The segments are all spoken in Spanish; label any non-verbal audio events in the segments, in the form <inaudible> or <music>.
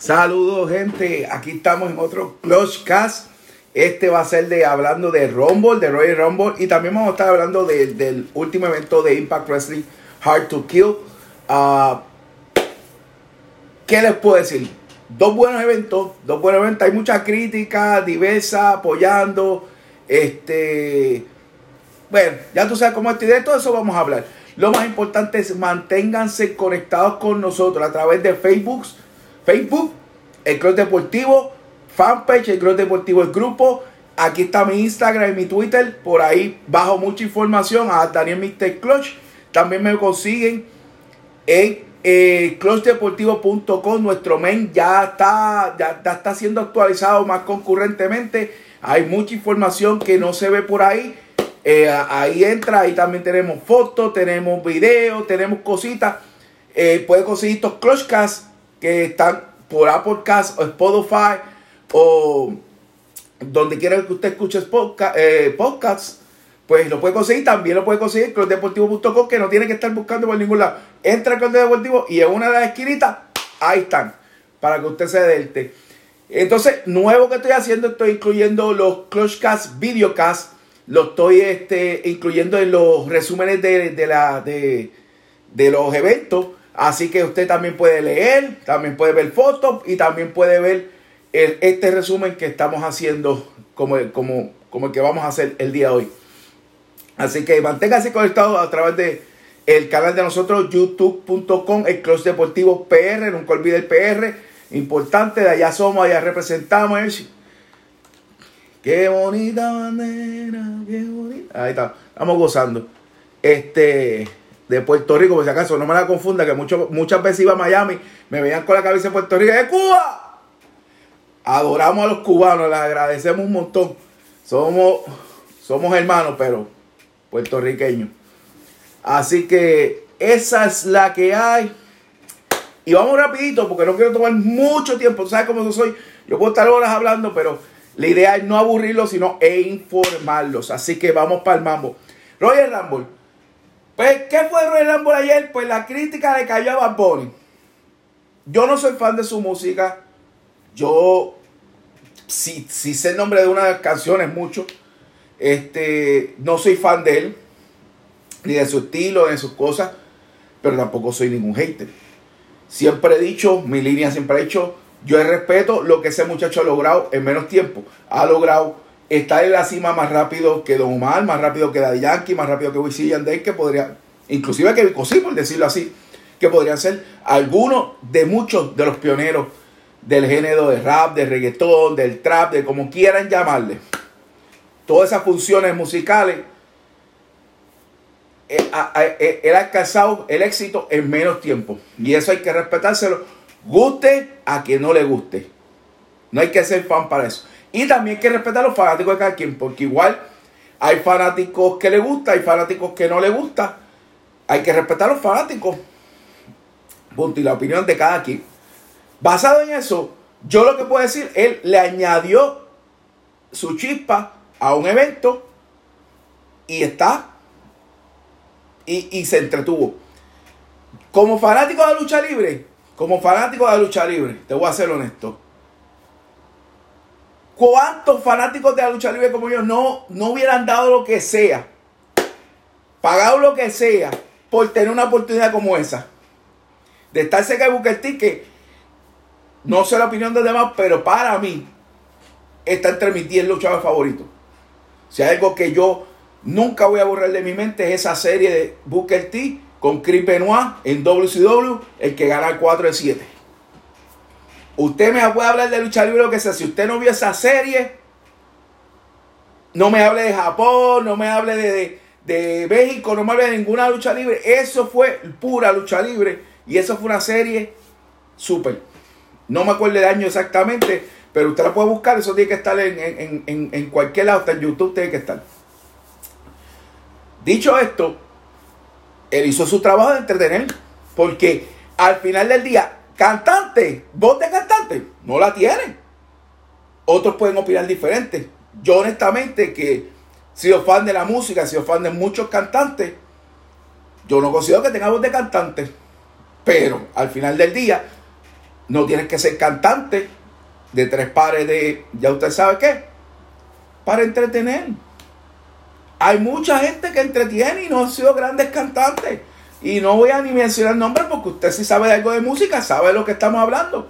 Saludos gente, aquí estamos en otro Clutch Cast. Este va a ser de hablando de Rumble, de Royal Rumble y también vamos a estar hablando del último evento de Impact Wrestling, Hard to Kill. Uh, ¿Qué les puedo decir? Dos buenos eventos, dos buenos eventos. Hay mucha crítica diversa, apoyando. Este, bueno, ya tú sabes cómo estoy. De todo eso vamos a hablar. Lo más importante es manténganse conectados con nosotros a través de Facebook, Facebook, el Club Deportivo, fanpage, el Club Deportivo, el grupo. Aquí está mi Instagram y mi Twitter. Por ahí bajo mucha información a Daniel Mister Clutch. También me consiguen en eh, clutchdeportivo.com. Nuestro main ya está, ya, está siendo actualizado más concurrentemente. Hay mucha información que no se ve por ahí. Eh, ahí entra, ahí también tenemos fotos, tenemos videos, tenemos cositas. Eh, puede conseguir estos Clutchcasts que están por Apple Cast o Spotify o donde quiera que usted escuche podcast, eh, podcasts, pues lo puede conseguir. También lo puede conseguir clubdeportivo.com que no tiene que estar buscando por ningún lado. Entra al Club Deportivo y en una de las esquinitas, ahí están, para que usted se delte. Entonces, nuevo que estoy haciendo, estoy incluyendo los Clutchcasts, Videocasts lo estoy este, incluyendo en los resúmenes de, la, de, los eventos. Así que usted también puede leer, también puede ver fotos y también puede ver este resumen que estamos haciendo como, como, como el que vamos a hacer el día de hoy. Así que manténgase conectado a través de el canal de nosotros, youtube.com, el Cross Deportivo PR, nunca olvide el PR, importante, de allá somos, allá representamos. Qué bonita bandera, qué bonita. Ahí está, estamos gozando. Este, de Puerto Rico, por si acaso, no me la confunda, que mucho, muchas veces iba a Miami, me veían con la cabeza de Puerto Rico, ¡de Cuba! Adoramos a los cubanos, les agradecemos un montón. Somos, somos hermanos, pero puertorriqueños. Así que esa es la que hay. Y vamos rapidito, porque no quiero tomar mucho tiempo. Sabes cómo yo soy. Yo puedo estar horas hablando, pero la idea es no aburrirlos, sino e informarlos. Así que vamos para el mambo. Roger Rumble. Pues, ¿qué fue Roger Rumble ayer? Pues la crítica de cayó a Bad Yo no soy fan de su música. Yo sí, sé el nombre de una de las canciones mucho. Este, no soy fan de él. Ni de su estilo, ni de sus cosas. Pero tampoco soy ningún hater. Siempre he dicho, mi línea siempre ha dicho yo respeto lo que ese muchacho ha logrado en menos tiempo. Ha logrado estar en la cima más rápido que Don Omar, más rápido que Daddy Yankee, más rápido que Wisin Yandel, que podría, inclusive que Vico por decirlo así, que podrían ser algunos de muchos de los pioneros del género de rap, de reggaetón, del trap, de como quieran llamarle. Todas esas funciones musicales, eh, eh, él ha alcanzado el éxito en menos tiempo. Y eso hay que respetárselo Guste a quien no le guste. No hay que ser fan para eso. Y también hay que respetar a los fanáticos de cada quien, porque igual hay fanáticos que le gusta, hay fanáticos que no le gusta. Hay que respetar a los fanáticos. Punto. Y la opinión de cada quien. Basado en eso, yo lo que puedo decir, él le añadió su chispa a un evento y está y, y se entretuvo. Como fanático de lucha libre, como fanático de la lucha libre, te voy a ser honesto. ¿Cuántos fanáticos de la lucha libre como yo no, no hubieran dado lo que sea, pagado lo que sea, por tener una oportunidad como esa? De estar cerca de Booker T, que no sé la opinión de los demás, pero para mí está entre mis 10 luchadores favoritos. Si hay algo que yo nunca voy a borrar de mi mente es esa serie de Booker T con Chris Benoit en WCW, el que gana el 4 de 7. Usted me puede hablar de lucha libre lo que sea. Si usted no vio esa serie, no me hable de Japón, no me hable de, de, México, no me hable de ninguna lucha libre. Eso fue pura lucha libre. Y eso fue una serie súper. No me acuerdo el año exactamente, pero usted la puede buscar. Eso tiene que estar en, en cualquier lado, hasta en YouTube tiene que estar. Dicho esto, él hizo su trabajo de entretener. Porque al final del día, cantante, voz de cantante, no la tiene. Otros pueden opinar diferente. Yo honestamente que he sido fan de la música, he sido fan de muchos cantantes, yo no considero que tenga voz de cantante. Pero al final del día, No tienes que ser cantante de tres pares de, ya usted sabe qué, para entretener. Hay mucha gente que entretiene y no han sido grandes cantantes. Y no voy a ni mencionar nombres porque usted si sabe algo de música, sabe lo que estamos hablando.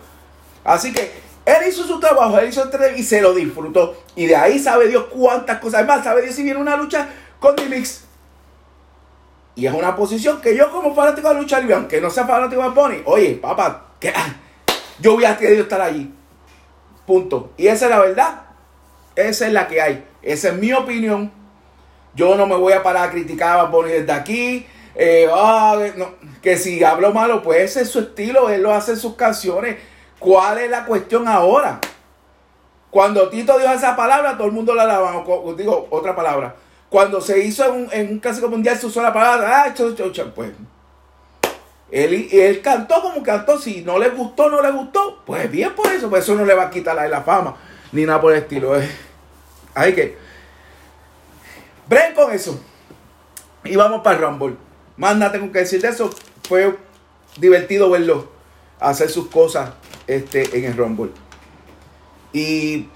Así que él hizo su trabajo, él hizo el y se lo disfrutó. Y de ahí sabe Dios cuántas cosas. Además, sabe Dios si viene una lucha con D-Mix. Y es una posición que yo como fanático de lucha libre, aunque no sea fanático de Pony, oye, papá, que, yo hubiera querido estar allí. Punto. Y esa es la verdad. Esa es la que hay. Esa es mi opinión. Yo no me voy a parar a criticar a Bonnie desde aquí. Eh, ah, que si hablo malo, pues ese es su estilo. Él lo hace en sus canciones. ¿Cuál es la cuestión ahora? Cuando Tito dijo esa palabra, todo el mundo la alaba. Digo, otra palabra. Cuando se hizo en un, en clásico mundial, se usó la palabra, ah, pues. Él, él cantó como cantó. Si no le gustó, no le gustó. Pues bien por eso. Pues eso no le va a quitar la, fama. Ni nada por el estilo. Hay que. Bren con eso. Y vamos para el Rumble. Más nada tengo que decir de eso. Fue divertido verlo hacer sus cosas este, en el Rumble. Y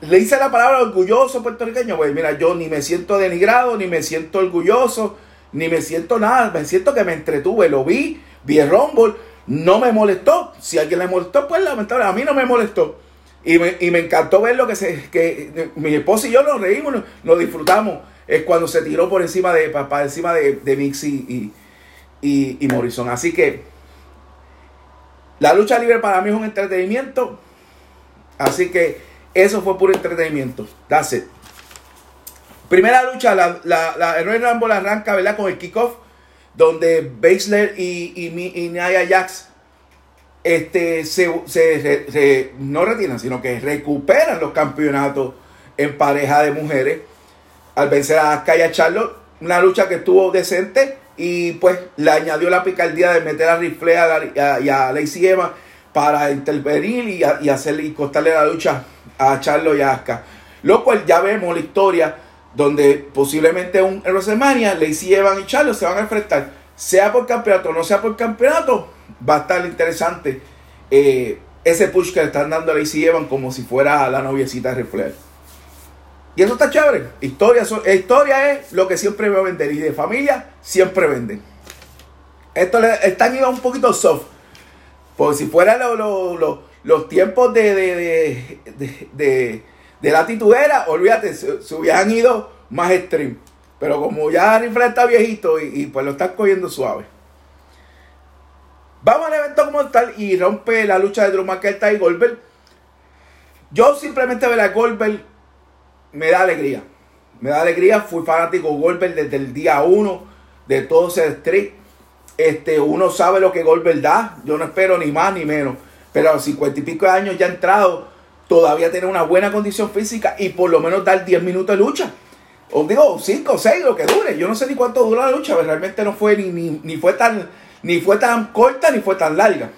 le hice la palabra orgulloso puertorriqueño. Pues mira, yo ni me siento denigrado, ni me siento orgulloso, ni me siento nada. Me siento que me entretuve, lo vi, vi el Rumble, no me molestó. Si alguien le molestó, pues lamentable, a mí no me molestó. Y me, y me encantó ver lo que se, que mi esposa y yo nos reímos, nos, disfrutamos. Es cuando se tiró por encima de, para, encima de, de Mixi y, y, Morrison. Así que la lucha libre para mí es un entretenimiento. Así que eso fue puro entretenimiento. That's. Primera lucha, la, la, la Royal Rumble arranca ¿verdad? con el kickoff. Donde Baszler y, y, y Jax este, se, no retiran, sino que recuperan los campeonatos en pareja de mujeres al vencer a Kaya Charlotte. Una lucha que estuvo decente y pues le añadió la picardía de meter a Rifle y a Lacey Eva para intervenir y, y, hacerle, y costarle la lucha a Charlotte y a Asuka. Lo cual ya vemos la historia donde posiblemente un, en WrestleMania Lacey y Charlotte se van a enfrentar, sea por campeonato o no sea por campeonato, va a estar interesante eh, ese push que le están dando a Lacey como si fuera la noviecita de Reflex. Y eso está chévere. Historia, historia es lo que siempre va a vender. Y de familia siempre venden. Esto le, están ido un poquito soft. Porque si fuera los tiempos de, de, de, la titudera, olvídate, se, hubieran ido más extreme. Pero como ya Reflex está viejito y, y pues lo están cogiendo suave. Vamos al evento como tal y rompe la lucha de Drew McIntyre y Goldberg. Yo simplemente ver a Goldberg me da alegría. Me da alegría. Fui fanático de Goldberg desde el día 1 de todo ese street. Este, uno sabe lo que Goldberg da. Yo no espero ni más ni menos. Pero a los 50 y pico de años ya entrado, todavía tiene una buena condición física y por lo menos dar 10 minutos de lucha. Os digo 5 o 6, lo que dure. Yo no sé ni cuánto dura la lucha, pero realmente no fue ni, ni, ni fue tan ni fue tan corta ni fue tan larga.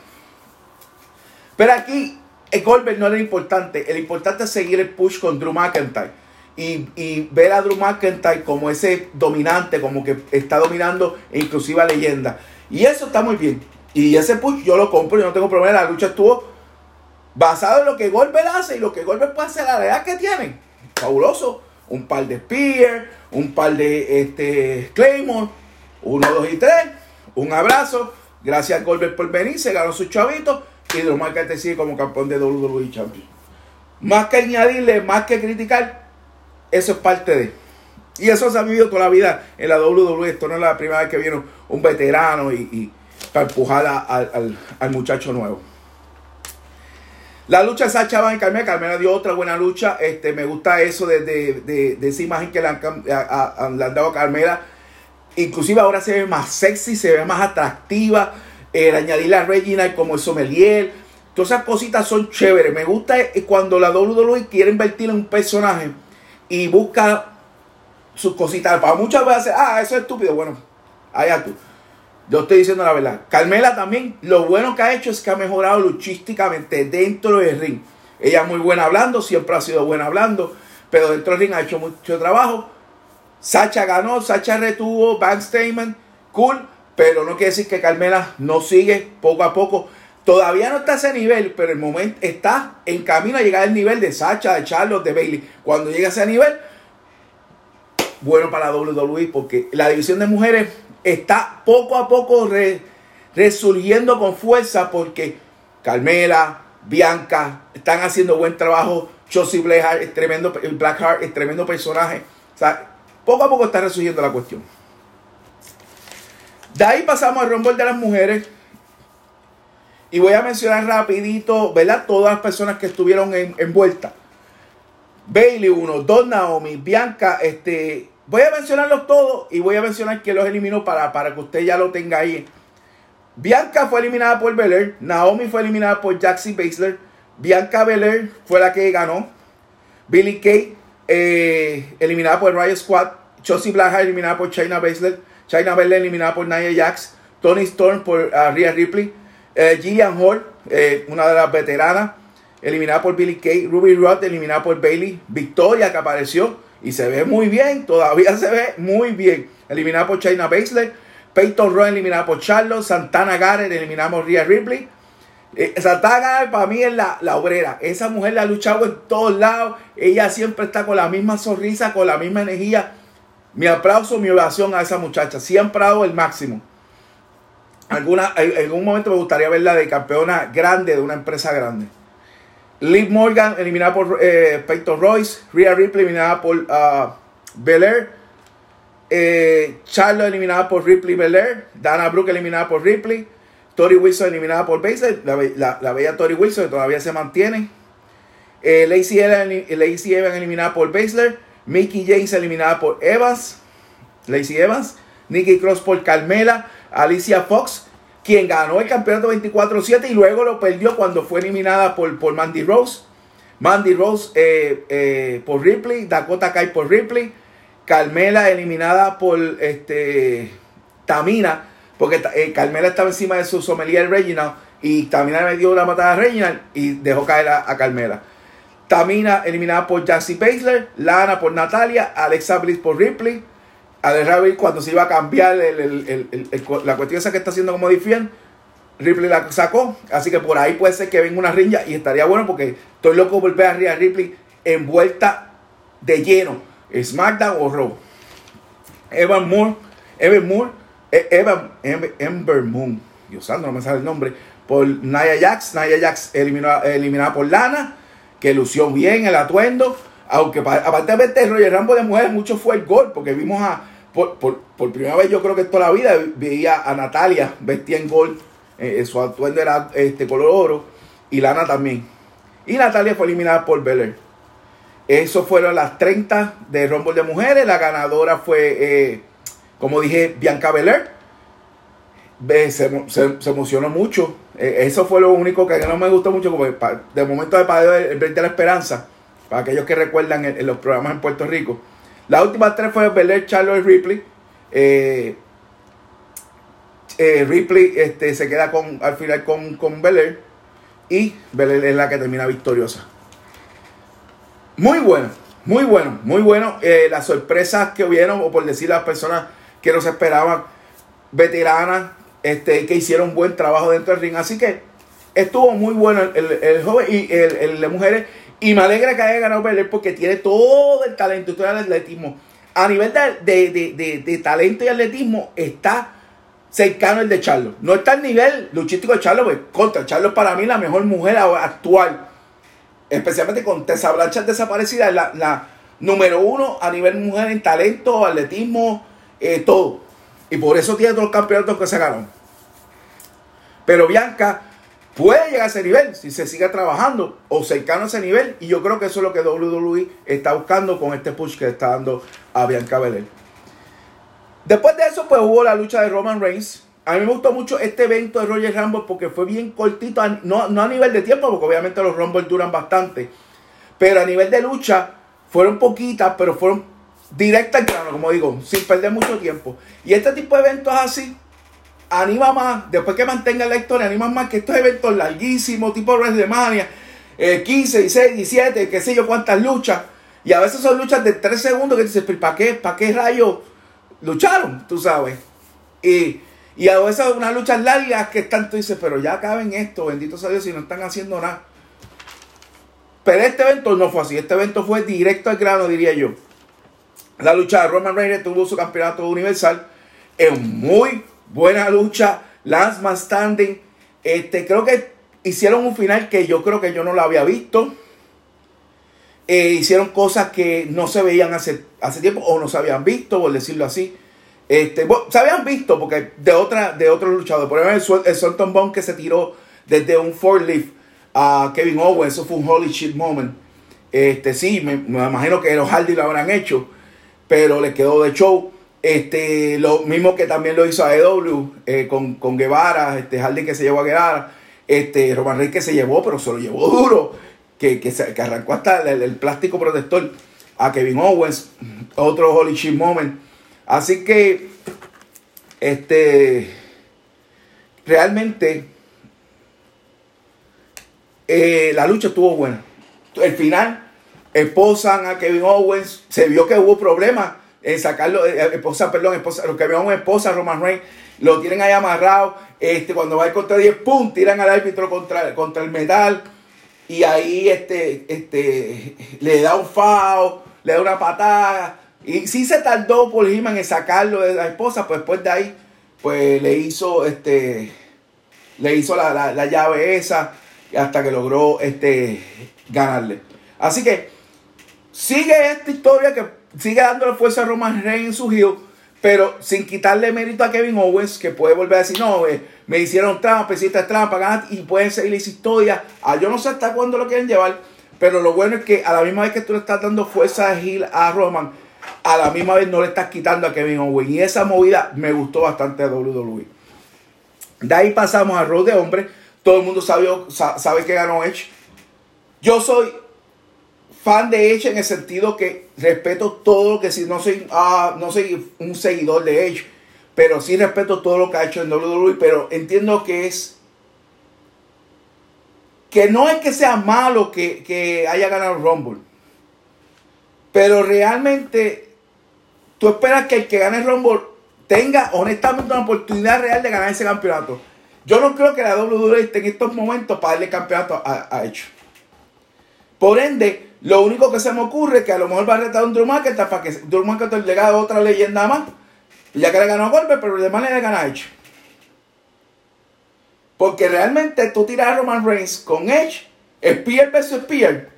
Pero aquí el Goldberg no era importante. El importante es seguir el push con Drew McIntyre. Y, ver a Drew McIntyre como ese dominante, como que está dominando inclusive a leyenda. Y eso está muy bien. Y ese push yo lo compro, yo no tengo problema. La lucha estuvo basado en lo que Goldberg hace y lo que Goldberg puede hacer, la edad que tiene. Fabuloso. Un par de Spear, un par de este, Claymore, uno, dos y tres un abrazo. Gracias Goldberg por venir. Se ganó su chavito. Y Drew te sigue como campeón de WWE Champion. Más que añadirle, más que criticar, eso es parte de. Y eso se ha vivido toda la vida en la WWE. Esto no es la primera vez que viene un veterano y, para empujar al, muchacho nuevo. La lucha de Sacha Van y Carmela. Carmela dio otra buena lucha. Este, me gusta eso de, esa imagen que le han, dado a Carmela Inclusive ahora se ve más sexy, se ve más atractiva. El añadirle a Regina como el sommelier. Todas esas cositas son chéveres. Me gusta cuando la WWE quiere invertir en un personaje y busca sus cositas. Para muchas veces, ah, eso es estúpido. Bueno, allá tú. Yo estoy diciendo la verdad. Carmela también, lo bueno que ha hecho es que ha mejorado luchísticamente dentro del ring. Ella es muy buena hablando, siempre ha sido buena hablando, pero dentro del ring ha hecho mucho trabajo. Sacha ganó, Sacha retuvo, Bank Statement, cool, pero no quiere decir que Carmela no sigue poco a poco Todavía no está a ese nivel, pero el momento está en camino a llegar al nivel de Sacha, de Charlotte, de Bailey. Cuando llegue a ese nivel, bueno para WWE, porque la división de mujeres está poco a poco resurgiendo con fuerza, porque Carmela, Bianca están haciendo buen trabajo. Josie Blackheart es tremendo, Blackheart es tremendo personaje. O sea, poco a poco está resurgiendo la cuestión. De ahí pasamos al Rumble de las mujeres. Y voy a mencionar rapidito, ¿verdad? Todas las personas que estuvieron envueltas. Bailey 1, Don Naomi, Bianca, este, voy a mencionarlos todos y voy a mencionar que los eliminó para, para que usted ya lo tenga ahí. Bianca fue eliminada por Belair, Naomi fue eliminada por Jaxie Baszler, Bianca Belair fue la que ganó, Billy Kay eh, eliminada por Riot Squad, Chelsea Blackheart eliminada por China Baszler, China Baszler eliminada por Nia Jax, Tony Storm por uh, Rhea Ripley, Gillian Hall, eh, una de las veteranas, eliminada por Billy Kay. Ruby Roth, eliminada por Bailey. Victoria, que apareció y se ve muy bien, todavía <laughs> se ve muy bien. Eliminada por China Baszler. Peyton Roy, eliminada por Charlotte. Santana Garrett, eliminada por Rhea Ripley. Eh, Santana Garrett para mí es la, la, obrera. Esa mujer la ha luchado en todos lados. Ella siempre está con la misma sonrisa, con la misma energía. Mi aplauso, mi oración a esa muchacha. Siempre ha dado el máximo alguna, en algún momento me gustaría verla de campeona grande de una empresa grande. Liv Morgan eliminada por eh, Peyton Royce. Rhea Ripley eliminada por uh, Belair. Eh, Charlotte eliminada por Ripley Belair. Dana Brooke eliminada por Ripley. Tori Wilson eliminada por Baszler. La, bella Tori Wilson que todavía se mantiene. Eh, Lacey, Evans eliminada por Baszler. Mickey James eliminada por Evans. Lacey Evans. Nikki Cross por Carmela. Alicia Fox, quien ganó el campeonato 24-7 y luego lo perdió cuando fue eliminada por, por Mandy Rose. Mandy Rose eh, eh, por Ripley, Dakota Kai por Ripley, Carmela eliminada por este, Tamina, porque eh, Carmela estaba encima de su sommelier Reginald y Tamina le dio una matada a Reginald y dejó caer a, Carmela. Tamina eliminada por Jassy Baszler, Lana por Natalia, Alexa Bliss por Ripley, Alex Rabbit cuando se iba a cambiar la cuestión esa que está haciendo como Difian, Ripley la sacó. Así que por ahí puede ser que venga una riña y estaría bueno porque estoy loco por ver a Ripley envuelta de lleno. SmackDown o Raw. Evan Moore, Evan Moore, e, Evan, Ember Moon, Dios santo, no me sale el nombre, por Nia Jax. Nia Jax eliminada por Lana, que lució bien el atuendo. Aunque aparte de ver Roger Rambo de mujeres, mucho fue el gol, porque vimos a, por, primera vez yo creo que toda la vida veía a Natalia vestía en gol, eh, su atuendo era este color oro, y Lana también. Y Natalia fue eliminada por Belair. Eso fueron las 30 de Rumble de mujeres. La ganadora fue, eh, como dije, Bianca Belair. Se, se, emocionó mucho. Eh, eso fue lo único que no me gustó mucho. Como de momento de padre el, de la esperanza para aquellos que recuerdan en, los programas en Puerto Rico. La última tres fue Belair, Charlotte y Ripley. Eh, eh, Ripley este, se queda con, al final con, con Belair. Y Belair es la que termina victoriosa. Muy bueno, muy bueno, muy bueno. Eh, las sorpresas que hubieron, o por decir las personas que no se esperaban, veteranas, este, que hicieron buen trabajo dentro del ring. Así que estuvo muy bueno el, joven y el, el de mujeres. Y me alegra que haya ganado Belair porque tiene todo el talento y todo el atletismo. A nivel de, talento y atletismo está cercano el de Charlo. No está al nivel luchístico de Charlo, pues contra Charlo para mí la mejor mujer actual. Especialmente con Tessa Blanchard desaparecida, la, la número uno a nivel mujer en talento, atletismo, eh, todo. Y por eso tiene todos los campeonatos que se ganaron. Pero Bianca puede llegar a ese nivel si se sigue trabajando o cercano a ese nivel. Y yo creo que eso es lo que WWE está buscando con este push que está dando a Bianca Belair. Después de eso, pues hubo la lucha de Roman Reigns. A mí me gustó mucho este evento de Roger Rumble porque fue bien cortito, no, no a nivel de tiempo, porque obviamente los Rumble duran bastante. Pero a nivel de lucha, fueron poquitas, pero fueron directas al grano, como digo, sin perder mucho tiempo. Y este tipo de eventos así, anima más, después que mantenga la historia, anima más que estos eventos larguísimos, tipo WrestleMania, eh, 15, 16, 17, qué sé yo cuántas luchas. Y a veces son luchas de 3 segundos que dices, ¿para qué? ¿Para qué rayos lucharon? Tú sabes. Y, Y a veces unas luchas largas que tú dices, pero ya acaben esto, bendito sea Dios, si no están haciendo nada. Pero este evento no fue así, este evento fue directo al grano, diría yo. La lucha de Roman Reigns tuvo su campeonato universal en muy buena lucha. Lance Man Standing. Este, creo que hicieron un final que yo creo que yo no lo había visto. Eh, hicieron cosas que no se veían hace, hace tiempo o no se habían visto, por decirlo así. Este, se habían visto porque de otra de otros luchadores. Por ejemplo, el, Sultan Bone que se tiró desde un leaf a Kevin Owens. Eso fue un holy shit moment. Este, sí, me, imagino que los Hardy lo habrán hecho, pero le quedó de show. Este, lo mismo que también lo hizo AEW eh, con, con Guevara, este Hardy que se llevó a Guevara, este Roman Reigns que se llevó, pero se lo llevó duro, que, que, se, que arrancó hasta el, plástico protector a Kevin Owens, otro holy shit moment. Así que, este, realmente, eh, la lucha estuvo buena. El final, esposan a Kevin Owens, se vio que hubo problemas en sacarlo, eh, eh, esposa, perdón, esposa, lo que veo una esposa, Roman Reigns, lo tienen ahí amarrado, este, cuando va contra 10, ¡pum! tiran al árbitro contra, contra el metal, y ahí este, este, le da un fao, le da una patada, y sí se tardó por He-Man en sacarlo de la esposa, pues después de ahí, pues le hizo, este, le hizo la, la llave esa, hasta que logró, este, ganarle. Así que, sigue esta historia que sigue dándole fuerza a Roman Reigns en su heel, pero sin quitarle mérito a Kevin Owens, que puede volver a decir, no, eh, me hicieron trampa, hiciste trampa, y pueden seguir esa historia. Ah, yo no sé hasta cuándo lo quieren llevar, pero lo bueno es que a la misma vez que tú le estás dando fuerza a heel a Roman, a la misma vez no le estás quitando a Kevin Owens. Y esa movida me gustó bastante a WWE. De ahí pasamos a Road de Hombre. Todo el mundo sabe, sabe que ganó Edge. Yo soy fan de Edge en el sentido que respeto todo lo que si no soy, ah, no soy un seguidor de Edge, pero sí respeto todo lo que ha hecho en WWE, pero entiendo que es que no es que sea malo que, que haya ganado Rumble, pero realmente tú esperas que el que gane el Rumble tenga honestamente una oportunidad real de ganar ese campeonato. Yo no creo que la WWE esté en estos momentos para darle campeonato a, a Edge. Por ende, lo único que se me ocurre es que a lo mejor va a retar un Drew McIntyre para que Drew McIntyre le haga otra leyenda más. Ya que le ganó a Goldberg, pero de manera le gana a Edge. Porque realmente tú tiras a Roman Reigns con Edge, Spear versus Spear.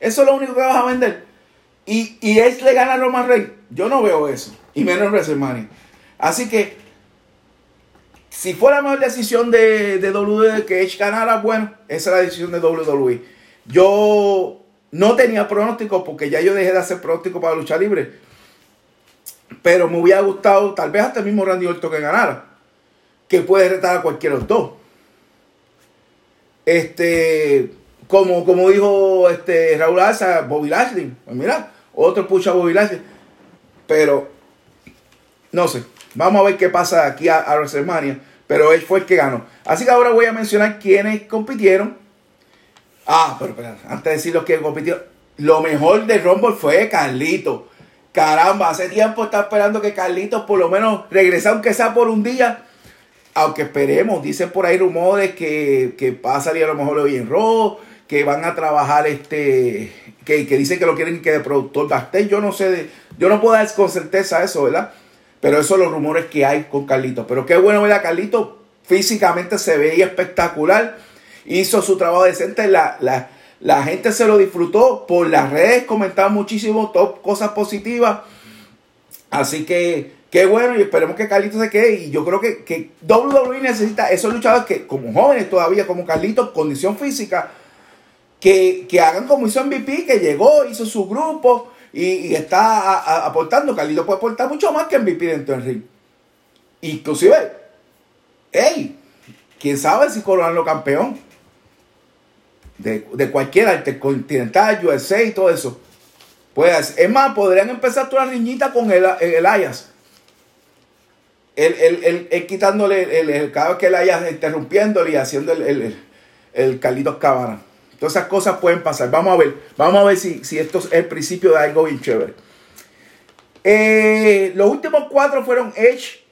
Eso es lo único que vas a vender. Y, y Edge le gana a Roman Reigns. Yo no veo eso. Y menos en WrestleMania. Así que, si fuera mejor decisión de, de WWE que Edge ganara, bueno, esa es la decisión de WWE. Yo no tenía pronóstico porque ya yo dejé de hacer pronóstico para luchar libre. Pero me hubiera gustado, tal vez hasta el mismo Randy Orton que ganara. Que puede retar a cualquiera de los dos. Este, como, como dijo este Raúl Alza, Bobby Lashley. Pues mira, otro pucha Bobby Lashley. Pero, no sé. Vamos a ver qué pasa aquí a, a WrestleMania. Pero él fue el que ganó. Así que ahora voy a mencionar quiénes compitieron Ah, pero, antes de decir lo que compitió, lo mejor de Rumble fue Carlito. Caramba, hace tiempo está esperando que Carlitos por lo menos regrese, aunque sea por un día. Aunque esperemos, dicen por ahí rumores que, que va a salir a lo mejor hoy en Raw, que van a trabajar este, que, que dicen que lo quieren que de productor Bastel. Yo no sé, de, yo no puedo dar con certeza eso, ¿verdad? Pero esos son los rumores que hay con Carlitos. Pero qué bueno ver a Carlitos, físicamente se veía espectacular hizo su trabajo decente, la, la, gente se lo disfrutó, por las redes comentaban muchísimo, top, cosas positivas. Así que qué bueno y esperemos que Carlitos se quede. Y yo creo que, que WWE necesita esos luchadores que, como jóvenes todavía, como Carlitos, condición física, que, hagan como hizo MVP, que llegó, hizo su grupo y, está aportando. Carlitos puede aportar mucho más que MVP dentro del ring. Inclusive, hey, quién sabe si coronarlo campeón de, de cualquiera, Intercontinental, USA y todo eso. Pues, es más, podrían empezar toda la riñita con el, el Ayas. Él, quitándole el, cada que el Ayas interrumpiéndole y haciendo el, el, el Carlitos Cabana. Todas esas cosas pueden pasar. Vamos a ver. Vamos a ver si, si esto es el principio de algo bien chévere. Eh, los últimos cuatro fueron Edge,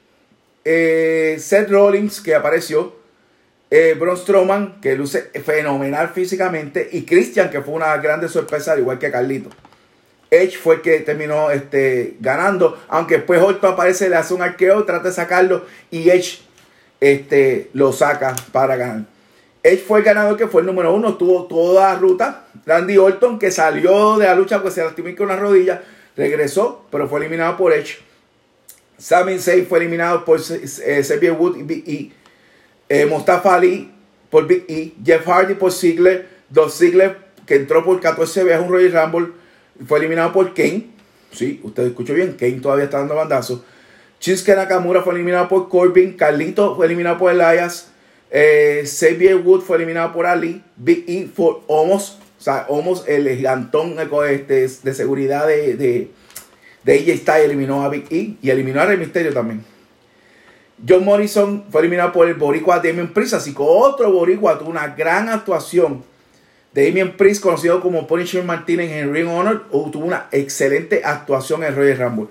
eh, Seth Rollins, que apareció, eh, Strowman, que luce fenomenal físicamente, y Christian, que fue una grande sorpresa, al igual que Carlito. Edge fue el que terminó este, ganando, aunque después Orton aparece, le hace un arqueo, trata de sacarlo, y Edge este, lo saca para ganar. Edge fue el ganador que fue el número uno, tuvo toda la ruta. Randy Orton, que salió de la lucha porque se lastimó con una rodilla, regresó, pero fue eliminado por Edge. Sami Zayn fue eliminado por eh, Xavier Wood y. Eh, Ali por Big E. Jeff Hardy por Ziggler. Dos Ziggler que entró por 14 veces un Royal Rumble. Fue eliminado por Kane. Sí, usted escuchó bien. Kane todavía está dando bandazos. Shinsuke Nakamura fue eliminado por Corbin. Carlito fue eliminado por Elias. Eh, Xavier Wood fue eliminado por Ali. Big E por Homos. O sea, Homos, el gigantón este, de seguridad de de AJ Styles eliminó a Big E y eliminó a Rey Mysterio también. John Morrison fue eliminado por el boricua Damien Priest, así que otro boricua tuvo una gran actuación. Damien Priest, conocido como Punisher Martinez en Ring Honor, tuvo una excelente actuación en Royal Rumble.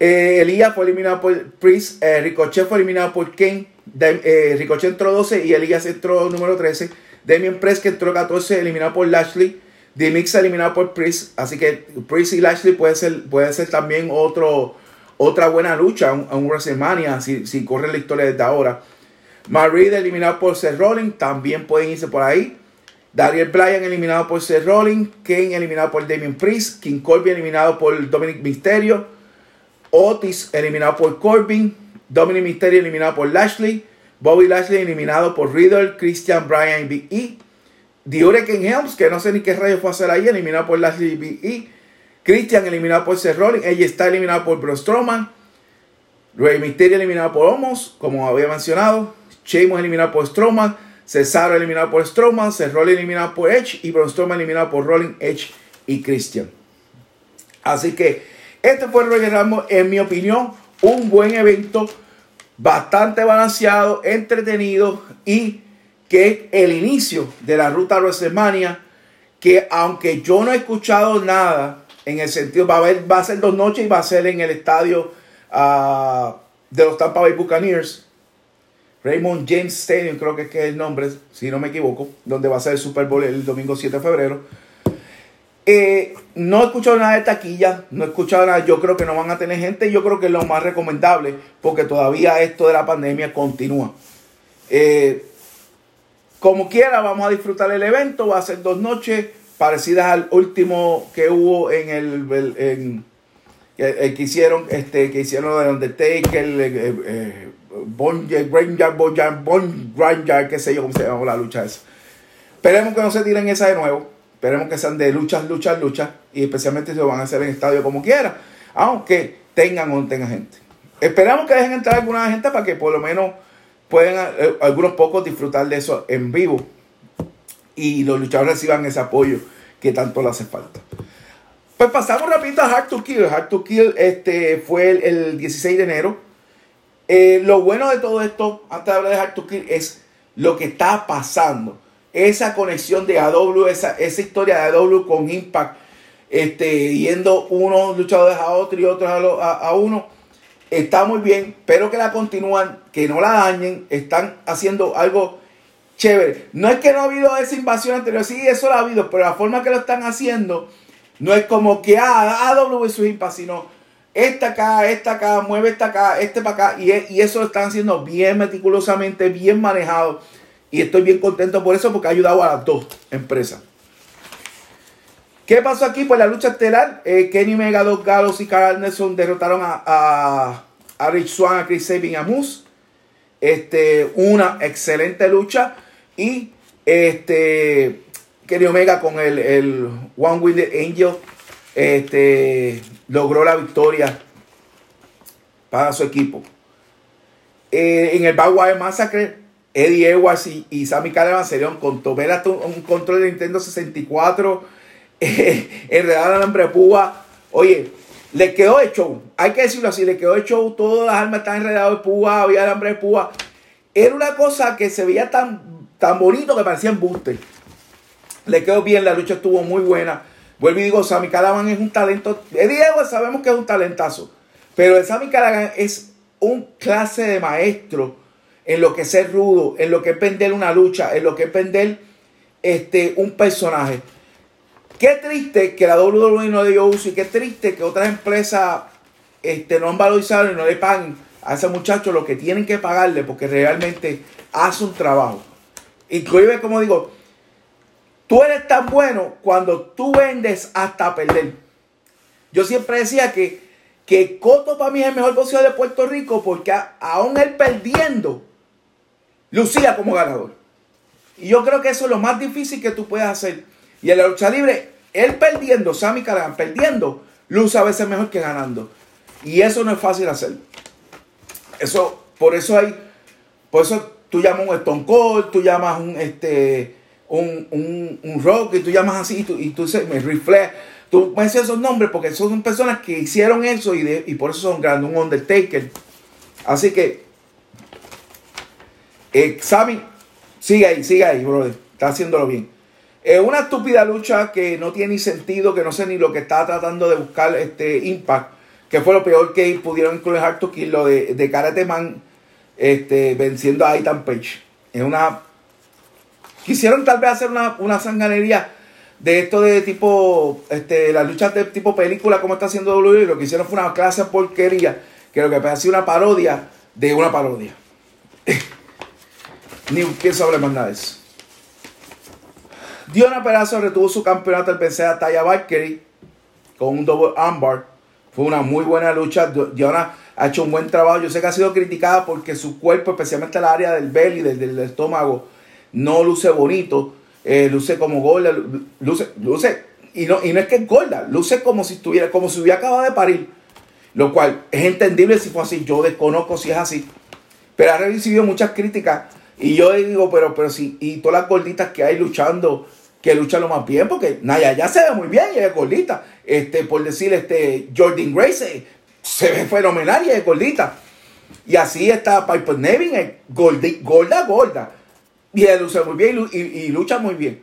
Eh, Elías fue eliminado por Priest, eh, Ricochet fue eliminado por Kane, eh, Ricochet entró 12 y Elías entró número 13. Damien Priest que entró 14, eliminado por Lashley. D-Mix eliminado por Priest, así que Priest y Lashley puede ser, puede ser también otro, otra buena lucha en un, WrestleMania si, si corre la historia desde ahora. Marie eliminado por Seth Rollins, también pueden irse por ahí. Daniel Bryan eliminado por Seth Rollins, Kane eliminado por Damien Priest, King Corbin eliminado por Dominic Mysterio, Otis eliminado por Corbin, Dominic Mysterio eliminado por Lashley, Bobby Lashley eliminado por Riddle, Christian Bryan y Big E. Diureken Helms, que no sé ni qué rayos fue a hacer ahí, eliminado por Lashley B.E. Christian eliminado por Seth Rollins. Ella está eliminada por Braun Strowman. Rey Mysterio eliminado por Homos, como había mencionado. Sheamus eliminado por Strowman. Cesaro eliminado por Strowman. Seth eliminado por Edge. Y Braun eliminado por Rollins, Edge y Christian. Así que este fue el Royal Rumble, en mi opinión, un buen evento. Bastante balanceado, entretenido y que es el inicio de la ruta WrestleMania, que aunque yo no he escuchado nada en el sentido, va a, haber, va a ser dos noches y va a ser en el estadio ah, de los Tampa Bay Buccaneers, Raymond James Stadium, creo que es, el nombre, si no me equivoco, donde va a ser el Super Bowl el domingo 7 de febrero. Eh, no he escuchado nada de taquilla, no he escuchado nada, yo creo que no van a tener gente, yo creo que es lo más recomendable, porque todavía esto de la pandemia continúa. Eh, como quiera, vamos a disfrutar el evento. Va a ser dos noches parecidas al último que hubo en el, en, que hicieron, este, que hicieron de Undertaker, eh, eh, eh Bon Granger, Bon Granger, qué sé yo cómo se llama la lucha esa. Esperemos que no se tiren esa de nuevo. Esperemos que sean de luchas, luchas, luchas. Y especialmente si lo van a hacer en estadio como quiera. Aunque tengan o no tengan gente. Esperamos que dejen entrar alguna gente para que por lo menos pueden eh, algunos pocos disfrutar de eso en vivo y los luchadores reciban ese apoyo que tanto le hace falta. Pues pasamos rápido a Hard to Kill. Hard to Kill este, fue el, 16 de enero. Eh, lo bueno de todo esto, antes de hablar de Hard to Kill, es lo que está pasando. Esa conexión de AW, esa, esa historia de AW con Impact, este, yendo unos luchadores a otro y otros a, a uno está muy bien, pero que la continúan, que no la dañen, están haciendo algo chévere. No es que no ha habido esa invasión anterior, sí, eso lo ha habido, pero la forma que lo están haciendo no es como que ah, AW su impas, sino esta acá, esta acá, mueve esta acá, este para acá, y, y eso lo están haciendo bien meticulosamente, bien manejado. Y estoy bien contento por eso porque ha ayudado a las dos empresas. ¿Qué pasó aquí? Pues la lucha estelar, eh, Kenny Omega, Dos Galos y Carl Nelson derrotaron a, a, Rich Swan, a Chris Sabin y a Moose. Este, una excelente lucha. Y este, Kenny Omega con el, el One Winged Angel este, logró la victoria para su equipo. Eh, en el Bad Massacre, Eddie Edwards y, y Sammy Callihan se dieron con un control de Nintendo 64 enredar alambre de púa. Oye, le quedó de show. Hay que decirlo así, le quedó de show. Todas las armas están enredadas de púa, había alambre de púa. Era una cosa que se veía tan, tan bonito que parecía embuste. Le quedó bien, la lucha estuvo muy buena. Vuelvo y digo, Sammy Calaban es un talento. Diego sabemos que es un talentazo. Pero Sammy Calaban es un clase de maestro en lo que es ser rudo, en lo que es vender una lucha, en lo que es vender este, un personaje. Qué triste que la WWE no le dio uso y qué triste que otras empresas este, no han valorizado y no le pagan a ese muchacho lo que tienen que pagarle porque realmente hace un trabajo. Inclusive, como digo, tú eres tan bueno cuando tú vendes hasta perder. Yo siempre decía que, que Coto para mí es el mejor boxeador de Puerto Rico porque aún él perdiendo, lucía como ganador. Y yo creo que eso es lo más difícil que tú puedes hacer. Y en la lucha libre, él perdiendo, Sammy Callahan perdiendo, luce a veces mejor que ganando. Y eso no es fácil hacer. Eso, por eso hay, por eso tú llamas un Stone Cold, tú llamas un, este, un, un, un rock, y tú llamas así, y tú, y tú me refleja. Tú mencionas esos nombres porque son personas que hicieron eso y, de, y por eso son grandes, un Undertaker. Así que, eh, Sammy, sigue ahí, sigue ahí, brother. Está haciéndolo bien. Es una estúpida lucha que no tiene ni sentido, que no sé ni lo que está tratando de buscar este Impact, que fue lo peor que pudieron incluir Hard lo de, de Karate Man este, venciendo a Ethan Page. Es una. Quisieron tal vez hacer una, una sanganería de esto de tipo. Este, las luchas de tipo película, como está haciendo WWE. Lo que hicieron fue una clase de porquería. Que lo que parecía una parodia de una parodia. <laughs> Ni pienso hablar más nada de eso. Diona Perazo retuvo su campeonato al vencer a Taya Valkyrie con un double armbar. Fue una muy buena lucha. Diona ha hecho un buen trabajo. Yo sé que ha sido criticada porque su cuerpo, especialmente el área del belly, del, del estómago, no luce bonito. Eh, luce como gorda, luce, luce, y no, y no es que es gorda, luce como si estuviera, como si hubiera acabado de parir. Lo cual es entendible si fue así. Yo desconozco si es así. Pero ha recibido muchas críticas. Y yo digo, pero, pero sí, y todas las gorditas que hay luchando, que luchan lo más bien, porque Naya ya se ve muy bien y es gordita. Este, por decir, este, Jordan Grace se ve fenomenal y es gordita. Y así está Piper Nevin, es gorda, gorda. Y luce muy bien y, lucha muy bien.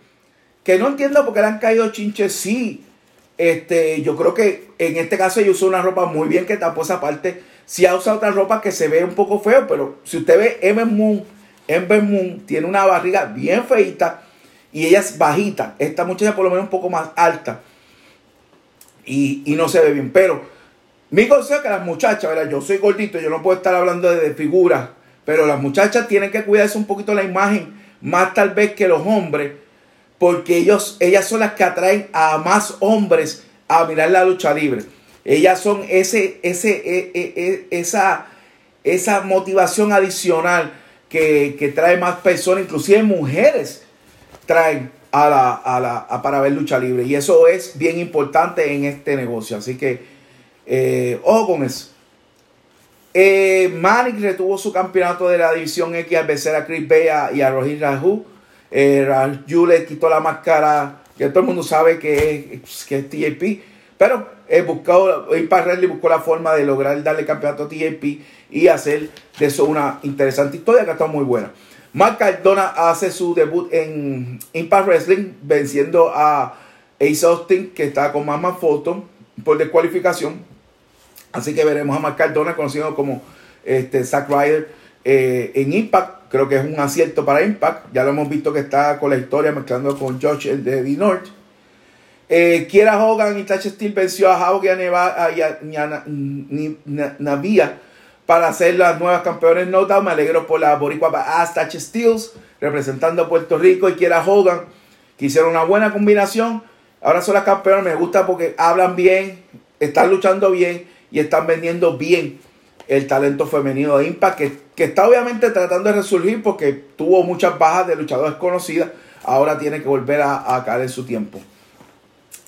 Que no entiendo por qué le han caído chinches, sí. Este, yo creo que en este caso ella usó una ropa muy bien que tapó esa parte. Sí ha usado otra ropa que se ve un poco feo, pero si usted ve Ember Moon, Moon tiene una barriga bien feita y ella es bajita. Esta muchacha por lo menos un poco más alta. Y, y no se ve bien. Pero mi consejo es que las muchachas. Yo soy gordito, yo no puedo estar hablando de, figuras, pero las muchachas tienen que cuidarse un poquito la imagen, más tal vez que los hombres, porque ellos, ellas son las que atraen a más hombres a mirar la lucha libre. Ellas son ese, ese, e, e, e, esa, esa motivación adicional que, que, trae más personas, inclusive mujeres traen a la, a la, para ver lucha libre. Y eso es bien importante en este negocio. Así que eh, ojo con eso. Eh, Manic retuvo su campeonato de la división X al vencer a Chris Bea y a Rohit Raju. Eh, Raju le quitó la máscara, que todo el mundo sabe que es, que es TJP. Pero buscó, buscó la forma de lograr darle campeonato a TJP y hacer de eso una interesante historia que está muy buena. Mark Cardona hace su debut en Impact Wrestling venciendo a Ace Austin que está con Mama Photo por descualificación. Así que veremos a Mark Cardona, conocido como este, Zack Ryder, eh, en Impact. Creo que es un acierto para Impact. Ya lo hemos visto que está con la historia mezclando con Josh de The North. Eh, Kiera Hogan y Tasha Steel venció a Hauge y a, Navia para ser las nuevas campeones no Me alegro por la boricua a Tasha Steels representando a Puerto Rico y Kiera Hogan que hicieron una buena combinación. Ahora son las campeonas. Me gusta porque hablan bien, están luchando bien y están vendiendo bien el talento femenino de Impact, que, está obviamente tratando de resurgir porque tuvo muchas bajas de luchadores conocidas, ahora tiene que volver a, caer en su tiempo.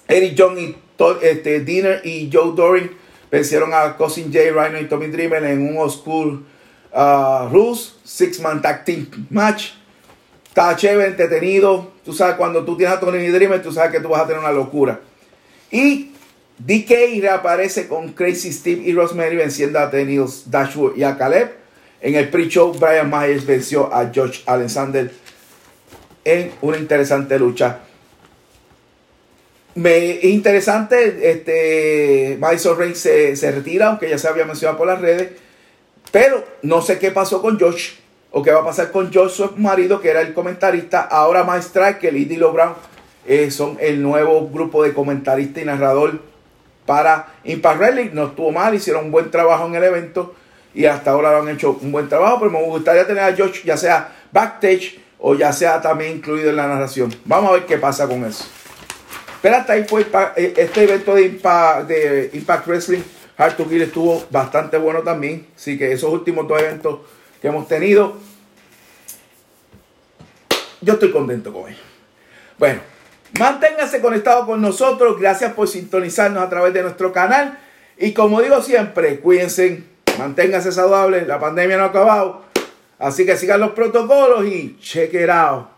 Eric John y este, Dinner y Joe Doring vencieron a Cousin Jay, Rhino y Tommy Dreamer en un School uh, Rules Six Man Tag Team Match. Está chévere, entretenido. Tú sabes, cuando tú tienes a Tony Dreamer, tú sabes que tú vas a tener una locura. Y DK reaparece con Crazy Steve y Rosemary venciendo a Daniels Dashwood y a Caleb. En el pre-show, Brian Myers venció a George Alexander en una interesante lucha. Me, interesante, este, Madison Reigns se, retira, aunque ya se había mencionado por las redes. Pero no sé qué pasó con Josh o qué va a pasar con Josh, su marido, que era el comentarista. Ahora Mike Striker y Dilo Brown eh, son el nuevo grupo de comentarista y narrador para Impact Wrestling. No estuvo mal, hicieron un buen trabajo en el evento y hasta ahora lo han hecho un buen trabajo. Pero me gustaría tener a Josh, ya sea backstage o ya sea también incluido en la narración. Vamos a ver qué pasa con eso. Pero hasta ahí fue eh, este evento de Impact, de Impact Wrestling. Hard to Kill estuvo bastante bueno también. Así que esos últimos dos eventos que hemos tenido, yo estoy contento con ellos. Bueno, manténgase conectado con nosotros. Gracias por sintonizarnos a través de nuestro canal. Y como digo siempre, cuídense, manténganse saludables. La pandemia no ha acabado. Así que sigan los protocolos y check out.